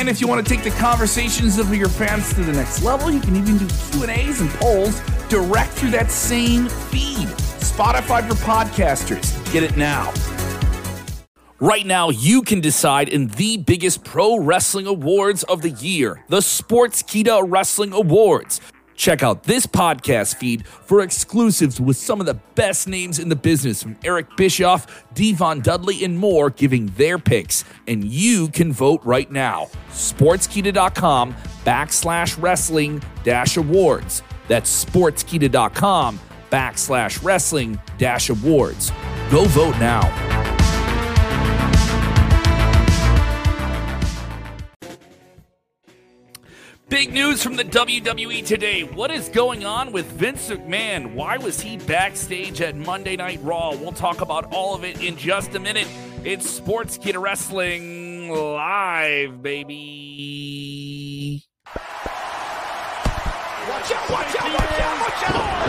And if you want to take the conversations of your fans to the next level, you can even do Q&As and polls direct through that same feed. Spotify for podcasters. Get it now. Right now, you can decide in the biggest pro wrestling awards of the year, the Sportskeeda Wrestling Awards. Check out this podcast feed for exclusives with some of the best names in the business from Eric Bischoff, Devon Dudley, and more giving their picks. And you can vote right now. Sportskeeda.com backslash wrestling dash awards. That's sportskeeda.com backslash wrestling dash awards. Go vote now. Big news from the WWE today. What is going on with Vince McMahon? Why was he backstage at Monday Night Raw? We'll talk about all of it in just a minute. It's Sportskeeda Wrestling Live, baby. Watch out, watch out, watch out, watch out!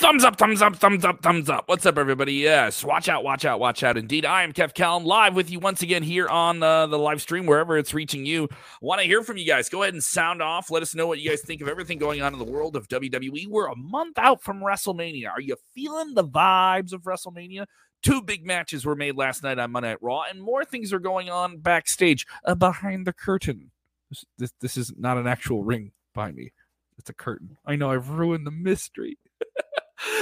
Thumbs up, thumbs up, thumbs up, thumbs up. What's up, everybody? Yes, watch out, watch out, watch out. Indeed, I am Kev Kellam live with you once again here on uh, the live stream, wherever it's reaching you. Want to hear from you guys? Go ahead and sound off. Let us know what you guys think of everything going on in the world of WWE. We're a month out from WrestleMania. Are you feeling the vibes of WrestleMania? Two big matches were made last night on Monday Night Raw, and more things are going on backstage uh, behind the curtain. This, this, this is not an actual ring behind me. It's a curtain. I know I've ruined the mystery.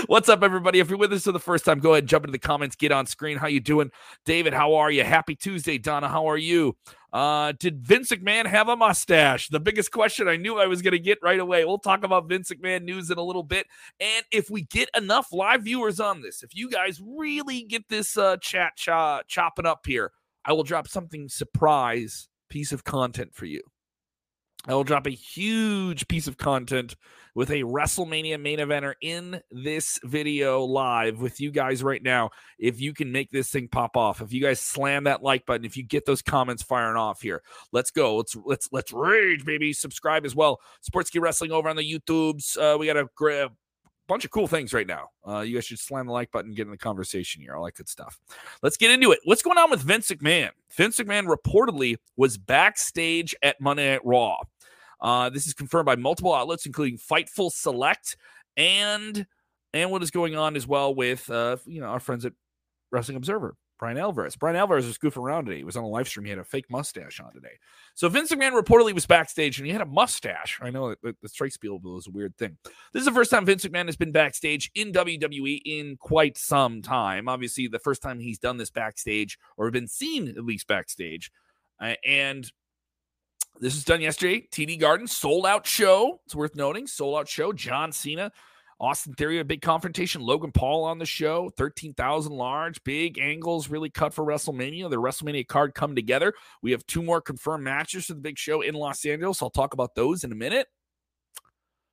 What's up, everybody? If you're with us for the first time, go ahead and jump into the comments. Get on screen. How you doing, David? How are you? Happy Tuesday, Donna. How are you? Uh, did Vince McMahon have a mustache? The biggest question I knew I was going to get right away. We'll talk about Vince McMahon news in a little bit, and if we get enough live viewers on this, if you guys really get this uh, chat ch- chopping up here, I will drop something surprise piece of content for you. I will drop a huge piece of content with a WrestleMania main eventer in this video live with you guys right now. If you can make this thing pop off, if you guys slam that like button, if you get those comments firing off here, let's go. Let's let's let's rage, baby. Subscribe as well. Sportskeeda Wrestling over on the YouTubes. Uh, we got a bunch of cool things right now. Uh, you guys should slam the like button, get in the conversation here. All that good stuff. Let's get into it. What's going on with Vince McMahon? Vince McMahon reportedly was backstage at Monday Night Raw. Uh, this is confirmed by multiple outlets, including Fightful Select and and what is going on as well with uh, you know our friends at Wrestling Observer. Bryan Alvarez. Bryan Alvarez was goofing around today. He was on a live stream. He had a fake mustache on today. So Vince McMahon reportedly was backstage and he had a mustache. I know that the strike spiel was a weird thing. This is the first time Vince McMahon has been backstage in WWE in quite some time. Obviously, the first time he's done this backstage or been seen at least backstage. Uh, and this was done yesterday. TD Garden, sold out show. It's worth noting. Sold out show. John Cena, Austin Theory, a big confrontation. Logan Paul on the show. 13,000 large, big angles, really cut for WrestleMania. The WrestleMania card come together. We have two more confirmed matches for the big show in Los Angeles. I'll talk about those in a minute.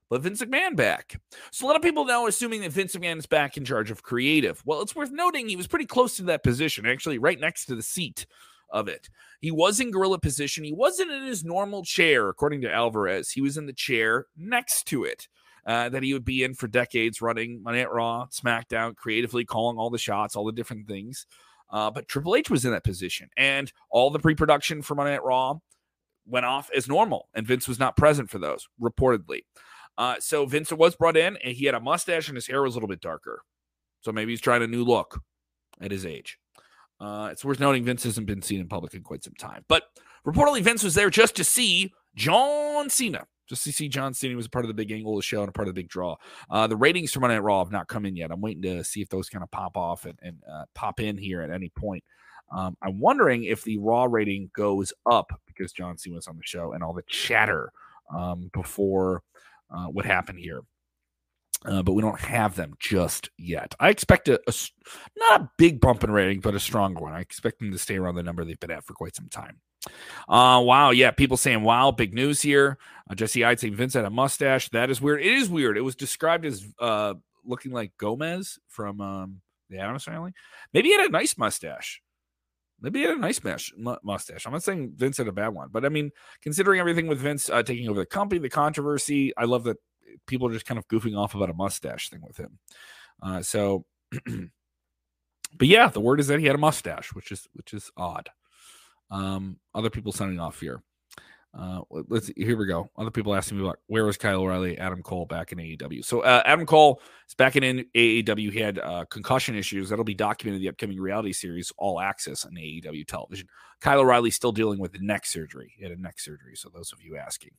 But Vince McMahon back. So a lot of people now assuming that Vince McMahon is back in charge of creative. Well, it's worth noting he was pretty close to that position, actually, right next to the seat of it. He was in gorilla position. He wasn't in his normal chair, according to Alvarez. He was in the chair next to it. Uh, that he would be in for decades, running Monday Night Raw, SmackDown, creatively calling all the shots, all the different things. Uh, but Triple H was in that position, and all the pre-production for Monday Night Raw went off as normal, and Vince was not present for those, reportedly. Uh, so Vince was brought in, and he had a mustache, and his hair was a little bit darker. So maybe he's trying a new look at his age. Uh, it's worth noting Vince hasn't been seen in public in quite some time. But reportedly, Vince was there just to see John Cena. Just to see John Cena was a part of the big angle of the show and a part of the big draw. Uh, the ratings for Monday Night Raw have not come in yet. I'm waiting to see if those kind of pop off and, and uh, pop in here at any point. Um, I'm wondering if the Raw rating goes up because John Cena was on the show and all the chatter um, before uh, what happened here. Uh, but we don't have them just yet. I expect a, a, not a big bump in rating, but a stronger one. I expect them to stay around the number they've been at for quite some time. Uh, wow, yeah, people saying wow, big news here. Uh, Jesse I'd say Vince had a mustache. That is weird. It is weird. It was described as uh, looking like Gomez from um, the Addams family. Maybe he had a nice mustache. Maybe he had a nice mustache. I'm not saying Vince had a bad one, but I mean, considering everything with Vince uh, taking over the company, the controversy, I love that people are just kind of goofing off about a mustache thing with him. Uh, so, but yeah, the word is that he had a mustache, which is which is odd. Um, other people signing off here. Uh, let's here we go. Other people asking me about where was Kyle O'Reilly, Adam Cole back in AEW. So uh, Adam Cole is back in AEW. He had uh, concussion issues that'll be documented in the upcoming reality series All Access on AEW television. Kyle O'Reilly still dealing with neck surgery. He had a neck surgery. So those of you asking,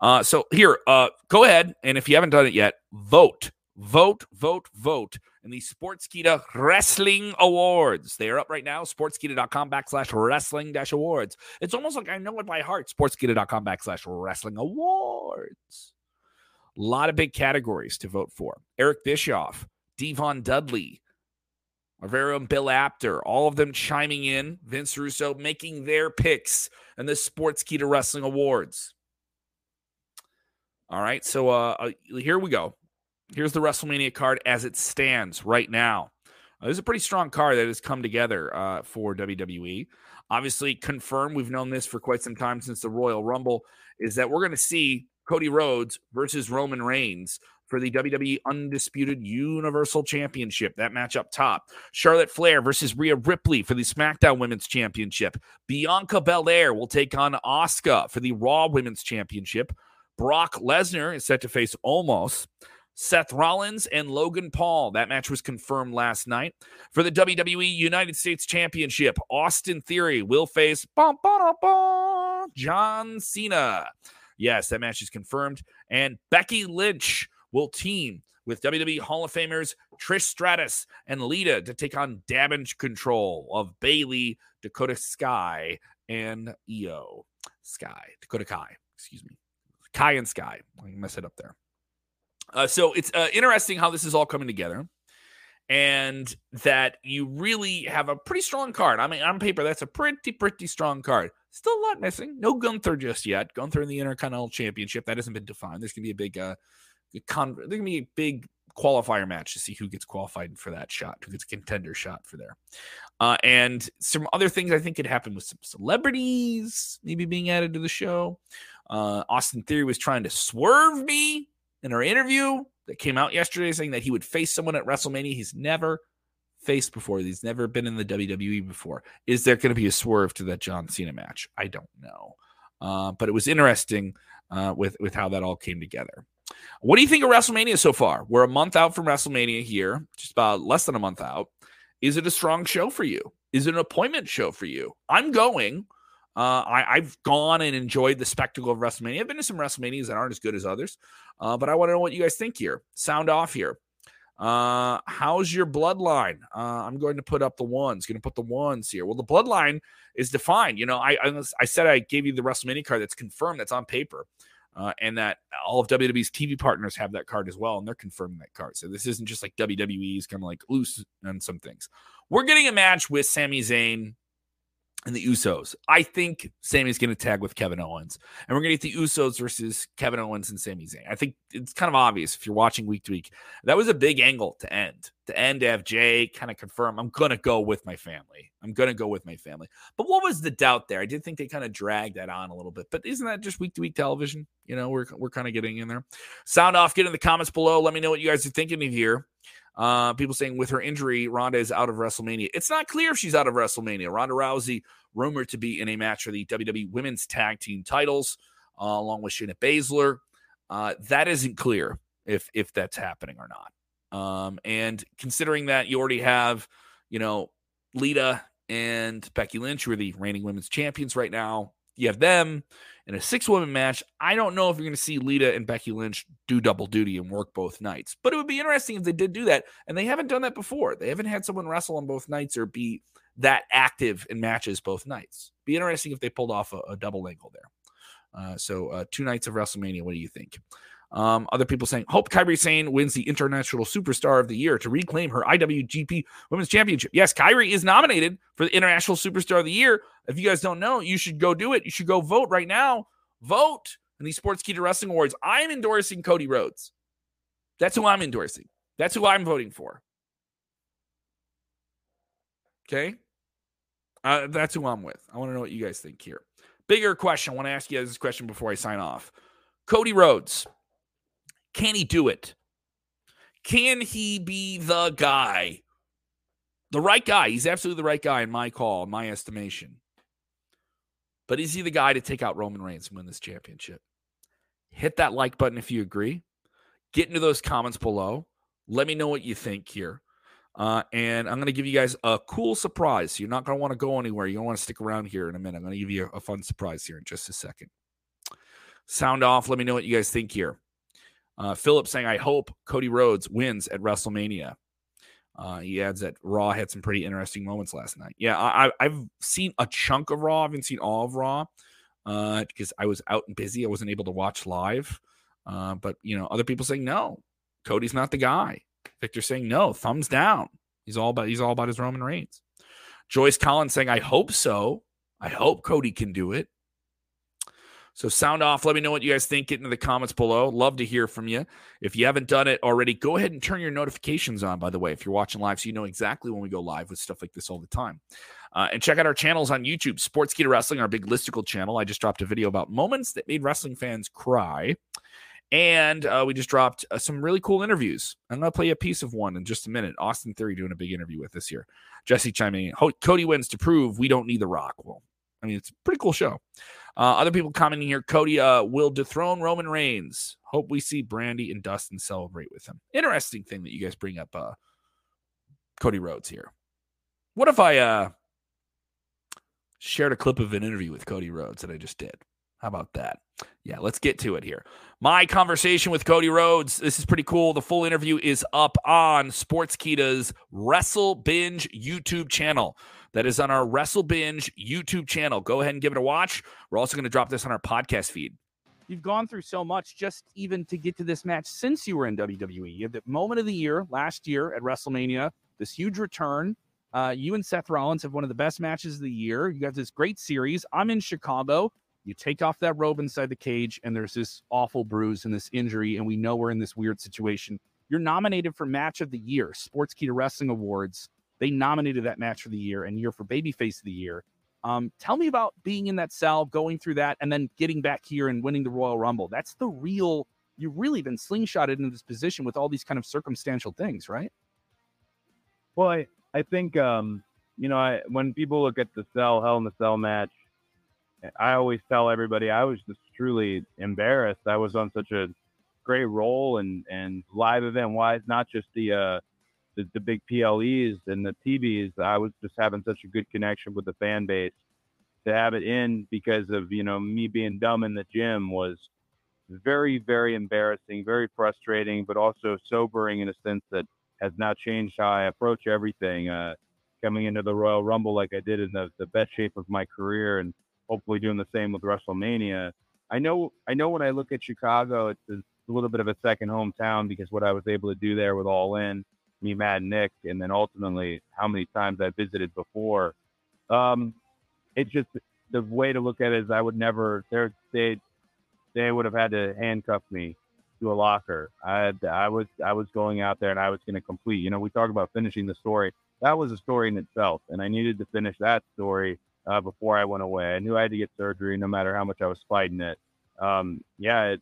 uh, so here, uh, go ahead and if you haven't done it yet, vote vote, vote, vote in the Sportskeeda Wrestling Awards. They are up right now, sportskeeda.com backslash wrestling dash awards. It's almost like I know it by heart, sportskeeda.com backslash wrestling awards. A lot of big categories to vote for. Eric Bischoff, Devon Dudley, our very own Bill Apter, all of them chiming in. Vince Russo making their picks in the Sportskeeda Wrestling Awards. All right, so uh, uh here we go. Here's the WrestleMania card as it stands right now. Uh, is a pretty strong card that has come together uh, for WWE. Obviously, confirmed. We've known this for quite some time since the Royal Rumble. Is that we're going to see Cody Rhodes versus Roman Reigns for the WWE Undisputed Universal Championship. That match up top. Charlotte Flair versus Rhea Ripley for the SmackDown Women's Championship. Bianca Belair will take on Asuka for the Raw Women's Championship. Brock Lesnar is set to face Omos. Seth Rollins and Logan Paul. That match was confirmed last night. For the WWE United States Championship, Austin Theory will face John Cena. Yes, that match is confirmed. And Becky Lynch will team with WWE Hall of Famers Trish Stratus and Lita to take on damage control of Bayley, Dakota Sky, and Io Sky. Dakota Kai, excuse me. Kai and Sky. I mess it up there. Uh, so it's uh, interesting how this is all coming together and that you really have a pretty strong card. I mean, on paper, that's a pretty, pretty strong card. Still a lot missing. No Gunther just yet. Gunther in the Intercontinental Championship. That hasn't been defined. There's going to be a big, uh, con- there's to be a big qualifier match to see who gets qualified for that shot, who gets a contender shot for there. Uh, and some other things I think could happen with some celebrities maybe being added to the show. Uh, Austin Theory was trying to swerve me in our interview that came out yesterday saying that he would face someone at WrestleMania he's never faced before. He's never been in the WWE before. Is there going to be a swerve to that John Cena match? I don't know. Uh, but it was interesting uh, with with how that all came together. What do you think of WrestleMania so far? We're a month out from WrestleMania here, just about less than a month out. Is it a strong show for you? Is it an appointment show for you? I'm going. Uh, I, have gone and enjoyed the spectacle of WrestleMania. I've been to some WrestleManias that aren't as good as others, uh, but I want to know what you guys think here. Sound off here. Uh, how's your bloodline? Uh, I'm going to put up the ones. Going to put the ones here. Well, the bloodline is defined. You know, I, I, I said I gave you the WrestleMania card that's confirmed. That's on paper. Uh, and that all of WWE's TV partners have that card as well, and they're confirming that card. So this isn't just like WWE's kind of like loose on some things. We're getting a match with Sami Zayn and the Usos. I think Sami's going to tag with Kevin Owens, and we're going to get the Usos versus Kevin Owens and Sami Zayn. I think it's kind of obvious if you're watching week to week. That was a big angle to end. To end, to have Jay kind of confirm, I'm going to go with my family. I'm going to go with my family. But what was the doubt there? I did think they kind of dragged that on a little bit. But isn't that just week to week television? You know, we're we're kind of getting in there. Sound off. Get in the comments below. Let me know what you guys are thinking of here. Uh, people saying with her injury, Ronda is out of WrestleMania. It's not clear if she's out of WrestleMania. Ronda Rousey rumored to be in a match for the WWE Women's Tag Team titles, uh, along with Shayna Baszler. Uh, that isn't clear if if that's happening or not. Um, and considering that you already have, you know, Lita and Becky Lynch, who are the reigning women's champions right now, you have them in a six woman match. I don't know if you're going to see Lita and Becky Lynch do double duty and work both nights, but it would be interesting if they did do that. And they haven't done that before. They haven't had someone wrestle on both nights or be that active in matches both nights. Be interesting if they pulled off a, a double angle there. Uh, so uh, two nights of WrestleMania. What do you think? Um, other people saying, hope Kairi Sane wins the International Superstar of the Year to reclaim her IWGP Women's Championship. Yes, Kairi is nominated for the International Superstar of the Year. If you guys don't know, you should go do it. You should go vote right now. Vote in these Sportskeeda Wrestling Awards. I'm endorsing Cody Rhodes. That's who I'm endorsing. That's who I'm voting for. Okay. Uh, that's who I'm with. I want to know what you guys think here. Bigger question. I want to ask you guys this question before I sign off. Cody Rhodes, can he do it? Can he be the guy? The right guy. He's absolutely the right guy in my call, in my estimation. But is he the guy to take out Roman Reigns and win this championship? Hit that like button if you agree. Get into those comments below. Let me know what you think here. Uh, and I'm going to give you guys a cool surprise. You're not going to want to go anywhere. You don't want to stick around here in a minute. I'm going to give you a, a fun surprise here in just a second. Sound off. Let me know what you guys think here. Uh, Philip saying, I hope Cody Rhodes wins at WrestleMania. Uh, he adds that Raw had some pretty interesting moments last night. Yeah, I, have seen a chunk of Raw. I haven't seen all of Raw because uh, I was out and busy. I wasn't able to watch live. Uh, but you know, other people saying no, Cody's not the guy. Victor saying no, thumbs down. He's all about he's all about his Roman Reigns. Joyce Collins saying, I hope so. I hope Cody can do it. So sound off. Let me know what you guys think. Get into the comments below. Love to hear from you. If you haven't done it already, go ahead and turn your notifications on, by the way, if you're watching live, so you know exactly when we go live with stuff like this all the time. Uh, and check out our channels on YouTube, Sports Sportskeeda Wrestling, our big listicle channel. I just dropped a video about moments that made wrestling fans cry. And uh, we just dropped uh, some really cool interviews. I'm going to play a piece of one in just a minute. Austin Theory doing a big interview with us here. Jesse chiming in. Cody wins to prove we don't need The Rock. Well, I mean, it's a pretty cool show. Uh, other people commenting here Cody uh, will dethrone Roman Reigns. Hope we see Brandi and Dustin celebrate with him. Interesting thing that you guys bring up uh, Cody Rhodes here. What if I uh, shared a clip of an interview with Cody Rhodes that I just did? How about that? Yeah, let's get to it here. My conversation with Cody Rhodes. This is pretty cool. The full interview is up on Sportskeeda's Wrestle Binge YouTube channel. That is on our Wrestle Binge YouTube channel. Go ahead and give it a watch. We're also going to drop this on our podcast feed. You've gone through so much just even to get to this match since you were in WWE. You had the moment of the year last year at WrestleMania, this huge return. Uh, you and Seth Rollins have one of the best matches of the year. You got this great series. I'm in Chicago. You take off that robe inside the cage, and there's this awful bruise and this injury, and we know we're in this weird situation. You're nominated for Match of the Year, Sportskeeda Wrestling Awards. They nominated that match for the year, and you're for Babyface of the Year. Um, tell me about being in that cell, going through that, and then getting back here and winning the Royal Rumble. That's the real. You've really been slingshotted into this position with all these kind of circumstantial things, right? Well, I I think um, you know I when people look at the cell Hell in the Cell match, I always tell everybody I was just truly embarrassed. I was on such a great roll and and live event wise, not just the uh the, the big PLEs and the TVs. I was just having such a good connection with the fan base. To have it in because of you know me being dumb in the gym was very very embarrassing, very frustrating, but also sobering in a sense that has now changed how I approach everything. Uh, coming into the Royal Rumble like I did in the, the best shape of my career and hopefully doing the same with WrestleMania. I know I know when I look at Chicago, it's a little bit of a second hometown because what I was able to do there with All In, me, Matt, Nick, and then ultimately how many times I visited before. Um, it's just the way to look at it is I would never there they they would have had to handcuff me to a locker. I I was I was going out there and I was going to complete. You know, we talk about finishing the story. That was a story in itself, and I needed to finish that story uh, before I went away. I knew I had to get surgery, no matter how much I was fighting it. Um, yeah, it,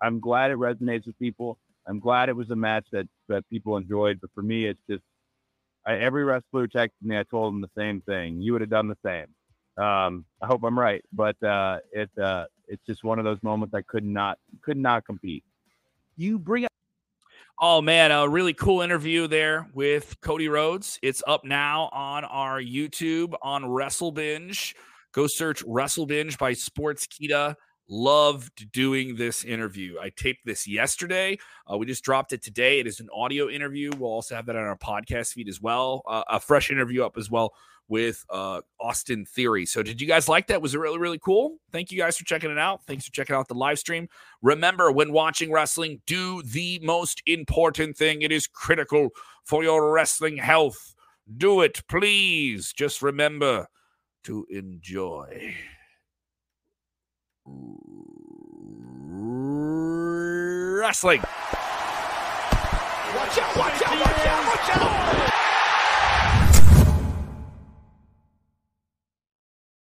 I'm glad it resonates with people. I'm glad it was a match that that people enjoyed. But for me, it's just I, every wrestler texted me. I told them the same thing. You would have done the same. Um, I hope I'm right, but uh, it uh, it's just one of those moments I could not could not compete. You bring up Oh man, a really cool interview there with Cody Rhodes. It's up now on our YouTube on Wrestle Binge. Go search Wrestle Binge by Sportskeeda. Loved doing this interview. I taped this yesterday. Uh, we just dropped it today. It is an audio interview. We'll also have that on our podcast feed as well. Uh, a fresh interview up as well with uh, Austin Theory. So, did you guys like that? Was it really, really cool? Thank you guys for checking it out. Thanks for checking out the live stream. Remember, when watching wrestling, do the most important thing. It is critical for your wrestling health. Do it, please. Just remember to enjoy wrestling. Watch out, watch out, watch out, watch out.